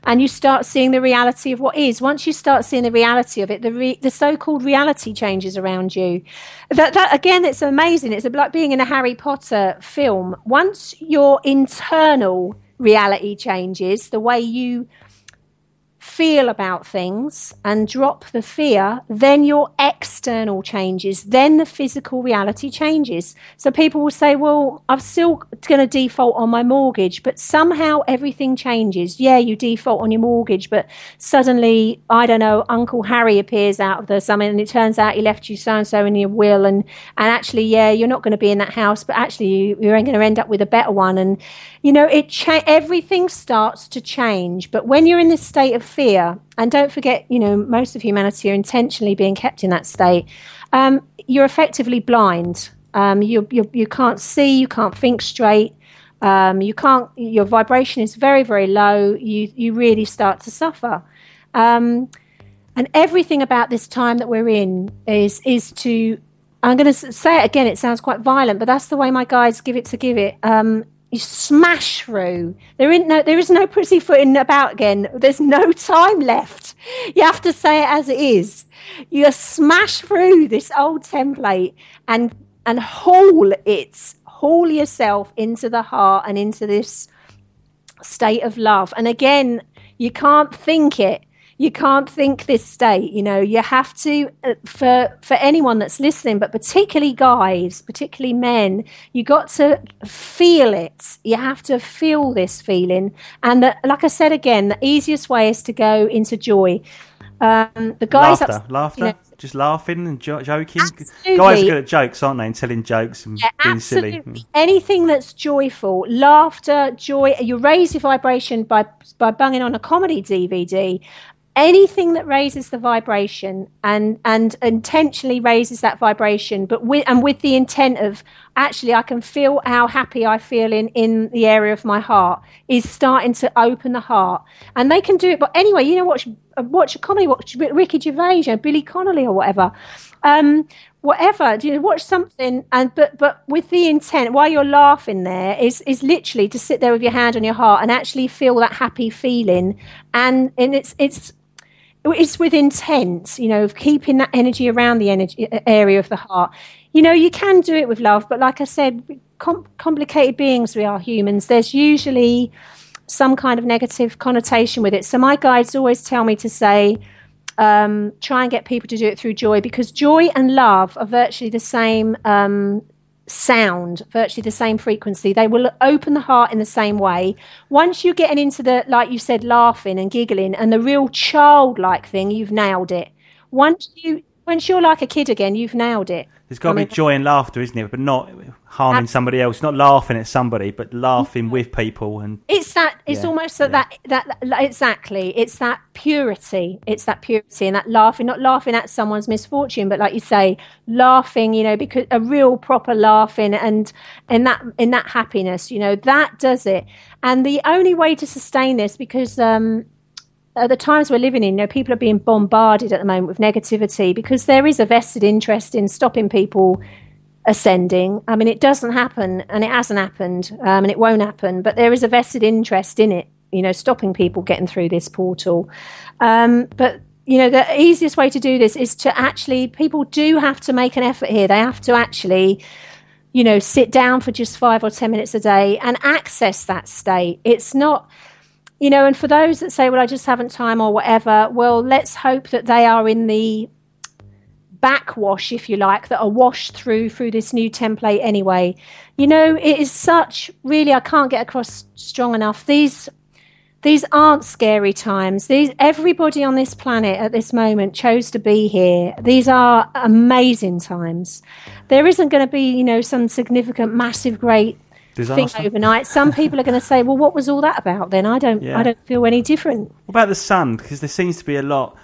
and you start seeing the reality of what is. Once you start seeing the reality of it, the re- the so-called reality changes around you. That that again, it's amazing. It's like being in a Harry Potter film. Once your internal reality changes, the way you feel about things and drop the fear, then your external changes, then the physical reality changes. So people will say, Well, I'm still going to default on my mortgage, but somehow everything changes. Yeah, you default on your mortgage, but suddenly, I don't know, Uncle Harry appears out of the something and it turns out he left you so and so in your will. And, and actually, yeah, you're not going to be in that house, but actually, you, you're going to end up with a better one. And, you know, it cha- everything starts to change. But when you're in this state of fear, and don't forget, you know, most of humanity are intentionally being kept in that state, um, you're effectively blind. Um, you, you, you can't see, you can't think straight. Um, you can't. Your vibration is very, very low. You you really start to suffer. Um, and everything about this time that we're in is is to. I'm going to say it again. It sounds quite violent, but that's the way my guides give it to give it. Um, you smash through. There is no, there is no pussyfooting about again. There's no [laughs] time left. You have to say it as it is. You smash through this old template and and haul it, haul yourself into the heart and into this state of love. And again, you can't think it you can't think this state you know you have to uh, for for anyone that's listening but particularly guys particularly men you got to feel it you have to feel this feeling and the, like i said again the easiest way is to go into joy um, the guys laughter, laughter, you know, just laughing and jo- joking. Absolutely. Guys are good at jokes, aren't they? And telling jokes and yeah, being absolutely. silly. Anything that's joyful, laughter, joy. You raise your vibration by by banging on a comedy DVD anything that raises the vibration and and intentionally raises that vibration but with and with the intent of actually i can feel how happy i feel in in the area of my heart is starting to open the heart. And they can do it but anyway you know watch watch a comedy watch ricky gervais or billy connolly or whatever. Um, whatever Do you know watch something and but but with the intent while you're laughing there is is literally to sit there with your hand on your heart and actually feel that happy feeling. And and it's it's it's with intent, you know, of keeping that energy around the energy area of the heart. You know, you can do it with love, but like I said, com- complicated beings we are humans. There's usually some kind of negative connotation with it. So my guides always tell me to say, um, try and get people to do it through joy because joy and love are virtually the same um, sound, virtually the same frequency. They will open the heart in the same way. Once you're getting into the, like you said, laughing and giggling and the real childlike thing, you've nailed it. Once you once you're like a kid again, you've nailed it. There's got to be joy and laughter, isn't it? But not harming somebody else, not laughing at somebody, but laughing with people. And it's that. It's yeah, almost yeah. that, that. That exactly. It's that purity. It's that purity and that laughing, not laughing at someone's misfortune, but like you say, laughing. You know, because a real proper laughing and in that in that happiness. You know, that does it. And the only way to sustain this, because um, at the times we're living in, you know, people are being bombarded at the moment with negativity because there is a vested interest in stopping people ascending. I mean, it doesn't happen and it hasn't happened um, and it won't happen, but there is a vested interest in it, you know, stopping people getting through this portal. Um, but, you know, the easiest way to do this is to actually, people do have to make an effort here. They have to actually, you know, sit down for just five or 10 minutes a day and access that state. It's not you know, and for those that say, well, I just haven't time or whatever, well, let's hope that they are in the backwash, if you like, that are washed through through this new template anyway. You know, it is such really I can't get across strong enough. These these aren't scary times. These everybody on this planet at this moment chose to be here. These are amazing times. There isn't going to be, you know, some significant, massive, great Disaster. thing overnight. Some people are going to say, "Well, what was all that about?" Then I don't, yeah. I don't feel any different. What about the sun? Because there seems to be a lot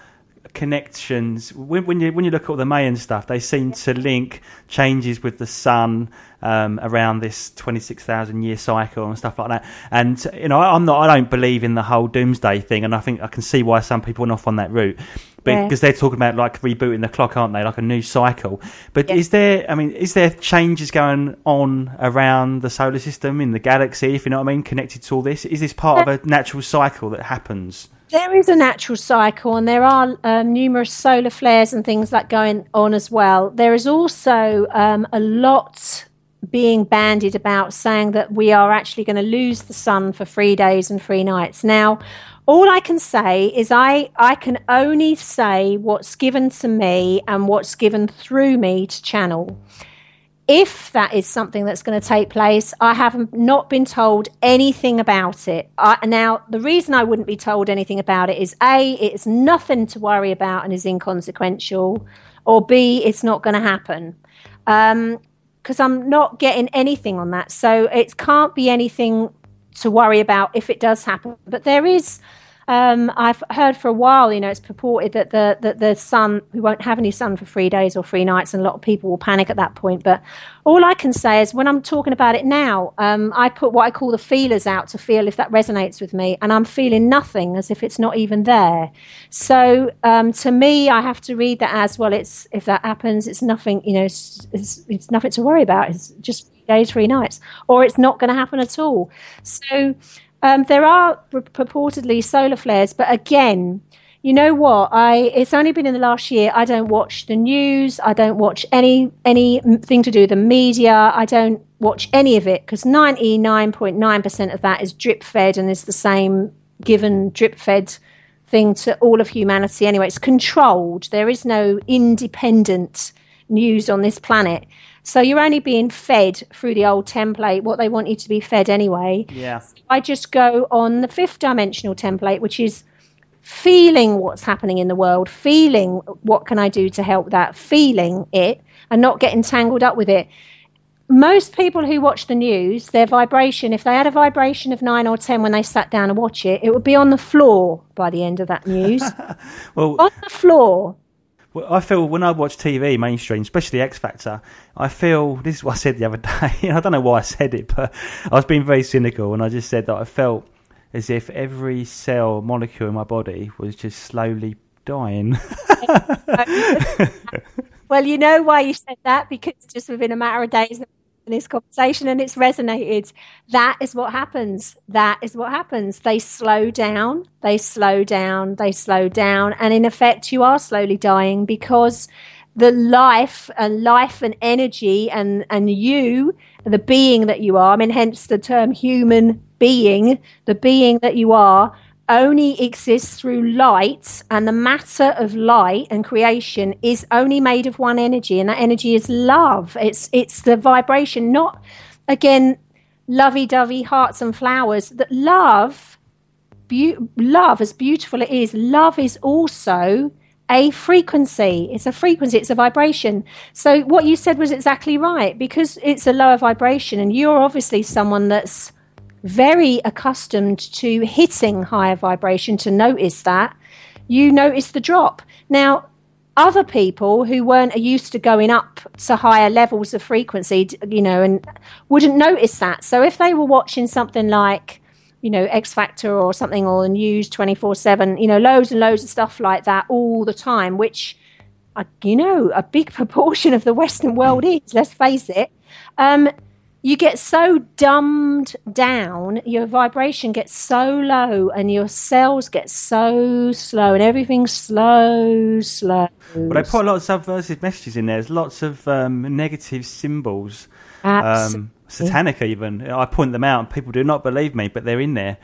connections when, when, you when you look at all the Mayan stuff, they seem to link changes with the sun um, around this twenty six thousand year cycle and stuff like that. And you know, I'm not, I don't believe in the whole doomsday thing, and I think I can see why some people went off on that route. Because they're talking about like rebooting the clock, aren't they? Like a new cycle. But yeah. is there? I mean, is there changes going on around the solar system in the galaxy? If you know what I mean, connected to all this, is this part of a natural cycle that happens? There is a natural cycle, and there are um, numerous solar flares and things like going on as well. There is also um, a lot being bandied about saying that we are actually going to lose the sun for three days and three nights. Now, all I can say is I, I can only say what's given to me and what's given through me to channel if that is something that's going to take place, I have not been told anything about it. I, now, the reason I wouldn't be told anything about it is A, it's nothing to worry about and is inconsequential, or B, it's not going to happen. Because um, I'm not getting anything on that. So it can't be anything to worry about if it does happen. But there is um, I've heard for a while, you know, it's purported that the that the sun we won't have any sun for three days or three nights, and a lot of people will panic at that point. But all I can say is when I'm talking about it now, um, I put what I call the feelers out to feel if that resonates with me, and I'm feeling nothing, as if it's not even there. So um, to me, I have to read that as well. It's if that happens, it's nothing, you know, it's, it's, it's nothing to worry about. It's just days, three nights, or it's not going to happen at all. So um, there are purportedly solar flares, but again, you know what? I it's only been in the last year. I don't watch the news. I don't watch any anything to do with the media. I don't watch any of it because ninety nine point nine percent of that is drip fed and is the same given drip fed thing to all of humanity. Anyway, it's controlled. There is no independent news on this planet. So you're only being fed through the old template, what they want you to be fed anyway. Yeah. I just go on the fifth dimensional template, which is feeling what's happening in the world, feeling what can I do to help that, feeling it, and not getting tangled up with it. Most people who watch the news, their vibration, if they had a vibration of nine or 10 when they sat down and watch it, it would be on the floor by the end of that news. [laughs] well, on the floor. I feel when I watch TV mainstream, especially X Factor, I feel this is what I said the other [laughs] day. I don't know why I said it, but I was being very cynical, and I just said that I felt as if every cell molecule in my body was just slowly dying. [laughs] well, you know why you said that because just within a matter of days this conversation and it's resonated. That is what happens. That is what happens. They slow down, they slow down, they slow down. And in effect, you are slowly dying because the life and life and energy and, and you, the being that you are, I mean, hence the term human being, the being that you are, only exists through light, and the matter of light and creation is only made of one energy, and that energy is love. It's it's the vibration, not again lovey-dovey hearts and flowers. That love, be- love as beautiful it is, love is also a frequency. It's a frequency, it's a vibration. So, what you said was exactly right because it's a lower vibration, and you're obviously someone that's very accustomed to hitting higher vibration to notice that. You notice the drop. Now, other people who weren't used to going up to higher levels of frequency, you know, and wouldn't notice that. So, if they were watching something like you know, X Factor or something or the news 24 7, you know, loads and loads of stuff like that all the time, which, uh, you know, a big [laughs] proportion of the Western world is, let's face it. Um, you get so dumbed down, your vibration gets so low, and your cells get so slow, and everything's slow, slow. But I put a lot of subversive messages in there. There's lots of um, negative symbols. Absolutely. Um, satanic even. I point them out and people do not believe me, but they're in there.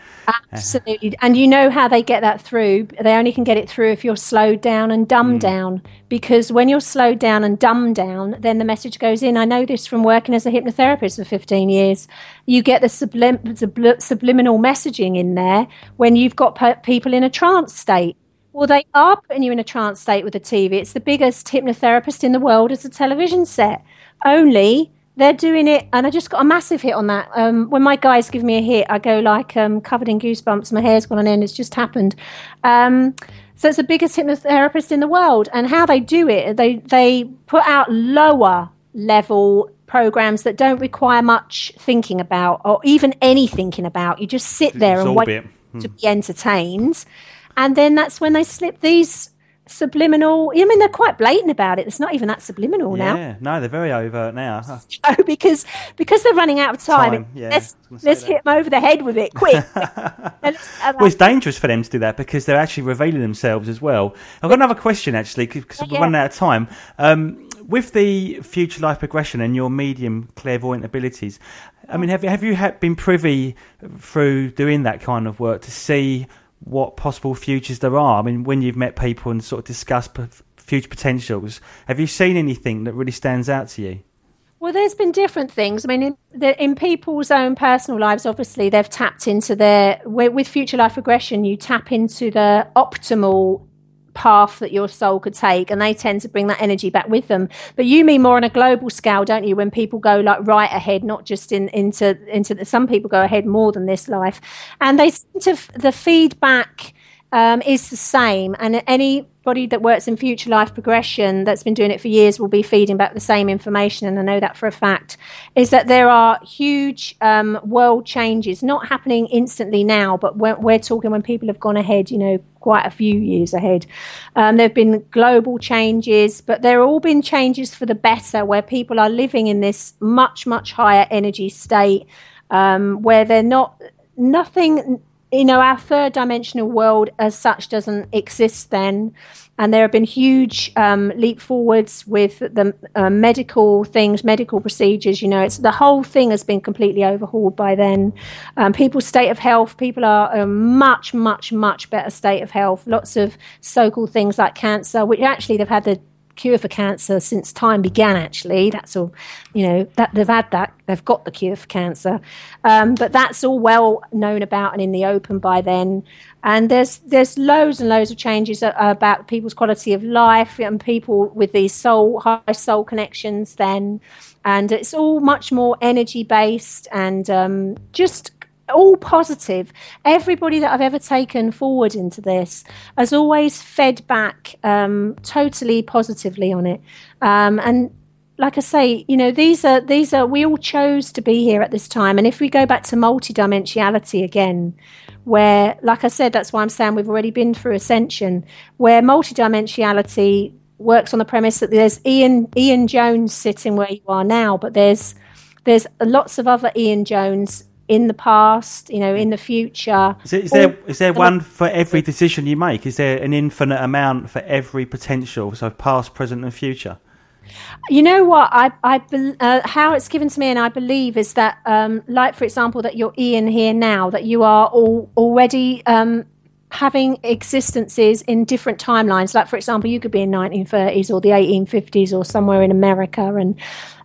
Absolutely. And you know how they get that through. They only can get it through if you're slowed down and dumbed mm. down. Because when you're slowed down and dumbed down, then the message goes in. I know this from working as a hypnotherapist for 15 years. You get the sublim- subliminal messaging in there when you've got people in a trance state. Well, they are putting you in a trance state with the TV. It's the biggest hypnotherapist in the world as a television set. Only they're doing it, and I just got a massive hit on that. Um, when my guys give me a hit, I go like um, covered in goosebumps. My hair's gone on end. It's just happened. Um, so it's the biggest hypnotherapist in the world, and how they do it, they they put out lower level programs that don't require much thinking about, or even any thinking about. You just sit there and wait hmm. to be entertained, and then that's when they slip these subliminal. I mean, they're quite blatant about it. It's not even that subliminal yeah, now. no, they're very overt now. [laughs] Oh, because because they're running out of time. time yeah, let's let's hit them over the head with it quick. [laughs] well, it's dangerous for them to do that because they're actually revealing themselves as well. I've got another question actually because we're running out of time. Um, with the future life progression and your medium clairvoyant abilities, I mean, have you have you been privy through doing that kind of work to see? What possible futures there are. I mean, when you've met people and sort of discussed p- future potentials, have you seen anything that really stands out to you? Well, there's been different things. I mean, in, the, in people's own personal lives, obviously, they've tapped into their, with future life regression, you tap into the optimal path that your soul could take and they tend to bring that energy back with them but you mean more on a global scale don't you when people go like right ahead not just in into into the, some people go ahead more than this life and they seem to the feedback um, is the same. And anybody that works in future life progression that's been doing it for years will be feeding back the same information. And I know that for a fact. Is that there are huge um, world changes not happening instantly now, but we're, we're, talking when people have gone ahead, you know, quite a few years ahead. Um, there have been global changes, but there have all been changes for the better where people are living in this much, much higher energy state um, where they're not nothing you know, our third dimensional world as such doesn't exist then. And there have been huge um, leap forwards with the uh, medical things, medical procedures. You know, it's the whole thing has been completely overhauled by then. Um, people's state of health, people are a much, much, much better state of health. Lots of so called things like cancer, which actually they've had the cure for cancer since time began. Actually, that's all. You know that they've had that. They've got the cure for cancer, um, but that's all well known about and in the open by then. And there's there's loads and loads of changes about people's quality of life and people with these soul high soul connections. Then, and it's all much more energy based and um, just all positive. Everybody that I've ever taken forward into this has always fed back um, totally positively on it. Um, and like I say, you know, these are these are we all chose to be here at this time. And if we go back to multidimensionality again, where, like I said, that's why I'm saying we've already been through ascension, where multidimensionality works on the premise that there's Ian Ian Jones sitting where you are now, but there's there's lots of other Ian Jones in the past, you know, in the future. Is, it, is there is there one for every decision you make? Is there an infinite amount for every potential, so past, present, and future? You know what I, I uh, how it's given to me, and I believe is that, um, like for example, that you're Ian here now, that you are all already um, having existences in different timelines. Like, for example, you could be in 1930s or the 1850s or somewhere in America, and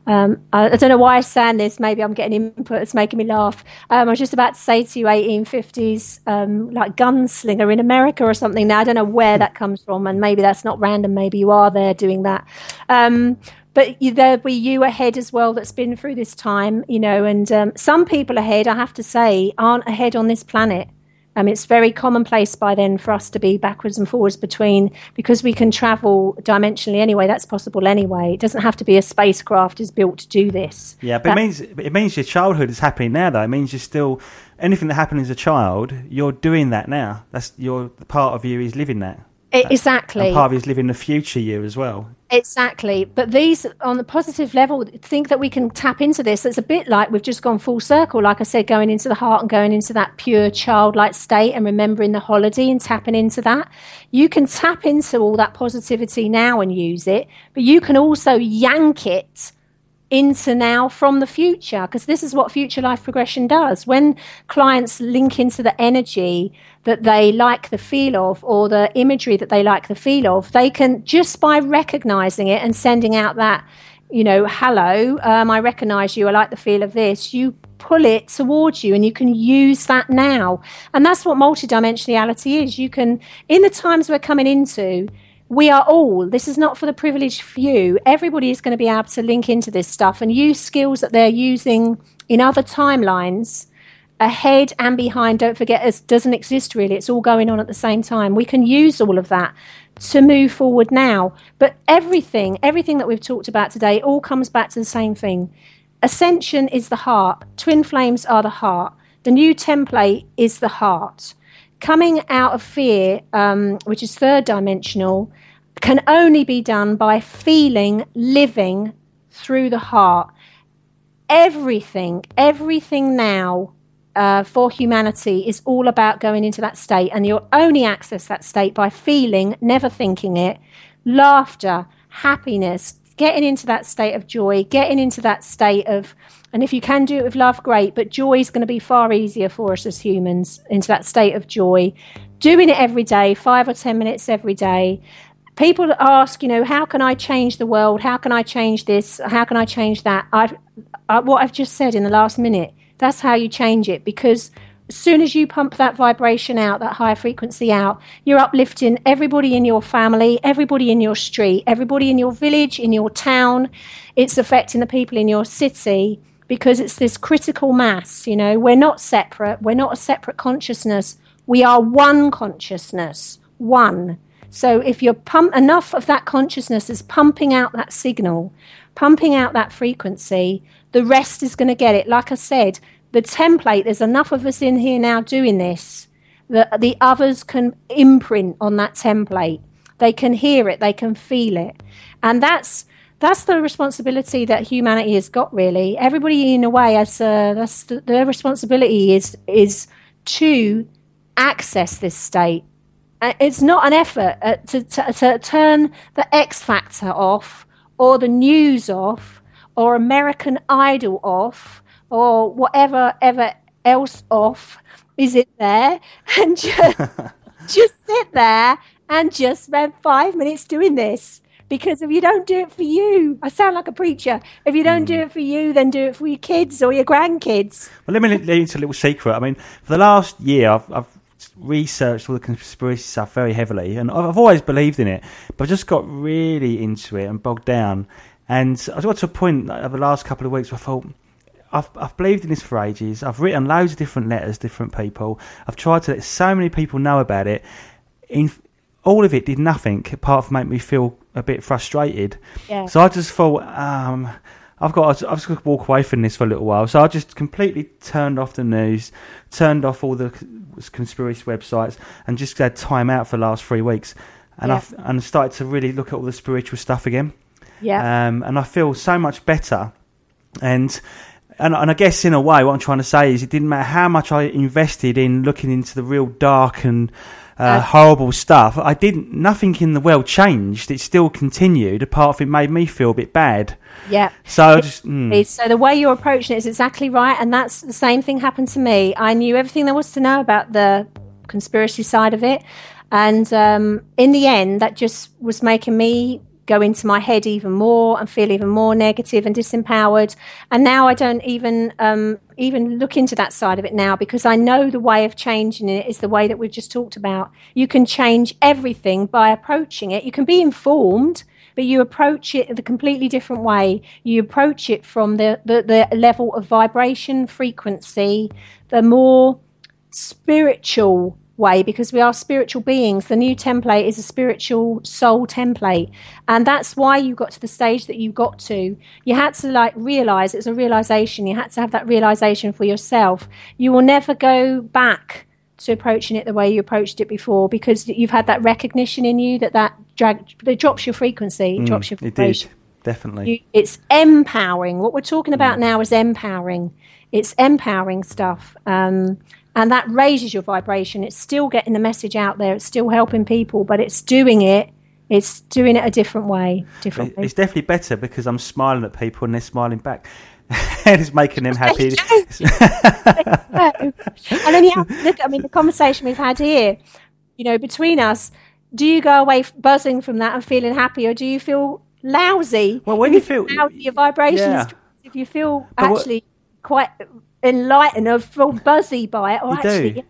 um, I, I, don't know why I'm saying this. Maybe I'm getting input. It's making me laugh. Um, I was just about to say to you, 1850s, um, like gunslinger in America or something. Now I don't know where that comes from, and maybe that's not random. Maybe you are there doing that. Um, but you, there'll be you ahead as well that's been through this time, you know. And um, some people ahead, I have to say, aren't ahead on this planet. Um, it's very commonplace by then for us to be backwards and forwards between because we can travel dimensionally anyway. That's possible anyway. It doesn't have to be a spacecraft is built to do this. Yeah, but it means it means your childhood is happening now. Though it means you're still anything that happened as a child. You're doing that now. That's your part of you is living that. Exactly. And is living the future you as well. Exactly. But these, on the positive level, think that we can tap into this. It's a bit like we've just gone full circle, like I said, going into the heart and going into that pure childlike state and remembering the holiday and tapping into that. You can tap into all that positivity now and use it, but you can also yank it into now from the future because this is what future life progression does. When clients link into the energy that they like the feel of or the imagery that they like the feel of they can just by recognizing it and sending out that you know hello um, i recognize you i like the feel of this you pull it towards you and you can use that now. And that's what multidimensionality is. You can in the times we're coming into we are all, this is not for the privileged few. Everybody is going to be able to link into this stuff and use skills that they're using in other timelines ahead and behind. Don't forget, it doesn't exist really. It's all going on at the same time. We can use all of that to move forward now. But everything, everything that we've talked about today, all comes back to the same thing. Ascension is the heart, twin flames are the heart, the new template is the heart coming out of fear, um, which is third dimensional, can only be done by feeling, living through the heart. Everything, everything now uh, for humanity is all about going into that state, and you'll only access that state by feeling, never thinking it, laughter, happiness, getting into that state of joy, getting into that state of and if you can do it with love, great. But joy is going to be far easier for us as humans into that state of joy. Doing it every day, five or 10 minutes every day. People ask, you know, how can I change the world? How can I change this? How can I change that? I've, I, what I've just said in the last minute, that's how you change it because as soon as you pump that vibration out, that higher frequency out, you're uplifting everybody in your family, everybody in your street, everybody in your village, in your town. It's affecting the people in your city because it's this critical mass. You know, we're not separate, we're not a separate consciousness, we are one consciousness, one. So if you're pump enough of that consciousness is pumping out that signal, pumping out that frequency, the rest is going to get it. Like I said, the template, there's enough of us in here now doing this that the others can imprint on that template. They can hear it, they can feel it. And that's that's the responsibility that humanity has got. Really, everybody in a way has uh, that's the, their responsibility is is to access this state. Uh, it's not an effort uh, to, to, to turn the X Factor off, or the news off, or American Idol off, or whatever ever else off. Is it there [laughs] and just [laughs] just sit there and just spend five minutes doing this? Because if you don't do it for you, I sound like a preacher. If you don't mm. do it for you, then do it for your kids or your grandkids. Well, let me let you into a little secret. I mean, for the last year, I've, I've researched all the conspiracy stuff very heavily, and I've always believed in it, but I just got really into it and bogged down. And I got to a point over the last couple of weeks where I thought, I've, I've believed in this for ages. I've written loads of different letters, different people. I've tried to let so many people know about it. In all of it did nothing apart from make me feel a bit frustrated. Yeah. So I just thought, um, I've got, I've just got to walk away from this for a little while. So I just completely turned off the news, turned off all the conspiracy websites, and just had time out for the last three weeks. And yeah. I and started to really look at all the spiritual stuff again. Yeah. Um, and I feel so much better. And and, and I guess in a way, what I'm trying to say is, it didn't matter how much I invested in looking into the real dark and uh, uh, horrible stuff. I didn't. Nothing in the world changed. It still continued. Apart from it made me feel a bit bad. Yeah. So just, mm. so the way you're approaching it is exactly right, and that's the same thing happened to me. I knew everything there was to know about the conspiracy side of it. And um, in the end, that just was making me go into my head even more and feel even more negative and disempowered. And now I don't even um, even look into that side of it now because I know the way of changing it is the way that we've just talked about. You can change everything by approaching it. You can be informed, but you approach it the completely different way. You approach it from the, the, the level of vibration, frequency, the more spiritual way because we are spiritual beings. The new template is a spiritual soul template. And that's why you got to the stage that you got to. You had to like realize it's a realization. You had to have that realization for yourself. You will never go back to approaching it the way you approached it before because you've had that recognition in you that that drag it drops your frequency, it mm, drops your vibration. It did, definitely. You, it's empowering. What we're talking about mm. now is empowering. It's empowering stuff. Um, and that raises your vibration. It's still getting the message out there. It's still helping people, but it's doing it. It's doing it a different way. Different. It's definitely better because I'm smiling at people and they're smiling back. [laughs] and it's making them happy. and then you have to look. I mean, the conversation we've had here, you know, between us. Do you go away buzzing from that and feeling happy, or do you feel lousy? Well, when you, you feel lousy, your vibrations. Yeah. If you feel actually what, quite enlightened or feel buzzy by it, or you actually, do.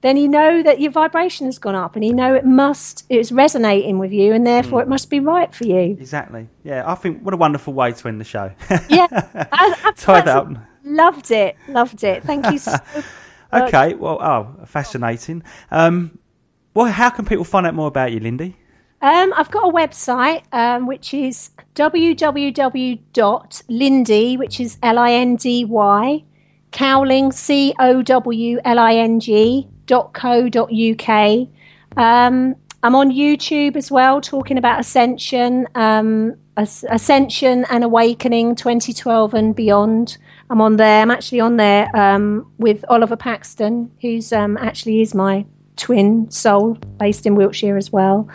then you know that your vibration has gone up, and you know it must, it's resonating with you, and therefore mm. it must be right for you. Exactly. Yeah, I think what a wonderful way to end the show. yeah, [laughs] I, I up. Loved it, loved it. Thank you so [laughs] Okay, well, oh, fascinating. Um, well, how can people find out more about you, Lindy? Um, I've got a website um, which is www.lindy, which is L I N D Y, Cowling, C O W L I N G dot co dot uk. Um, I'm on YouTube as well, talking about Ascension, um, Ascension and Awakening 2012 and beyond. I'm on there. I'm actually on there um, with Oliver Paxton, who's um, actually is my twin soul, based in Wiltshire as well.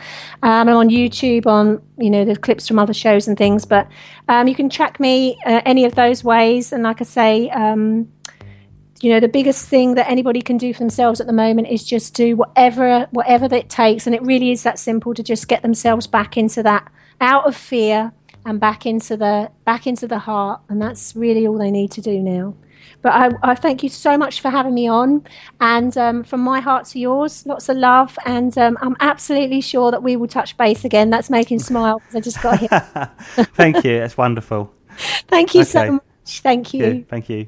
Um, I'm on YouTube on you know the clips from other shows and things, but um, you can track me uh, any of those ways. And like I say, um, you know the biggest thing that anybody can do for themselves at the moment is just do whatever whatever it takes and it really is that simple to just get themselves back into that out of fear and back into the back into the heart and that's really all they need to do now but I, I thank you so much for having me on. And um, from my heart to yours lots of love. And um, i'm absolutely sure that we will touch base again. That's making [laughs] smile because i just got here. [laughs] Thank you. That's wonderful. [laughs] Thank you okay. so much. Thank you. Thank you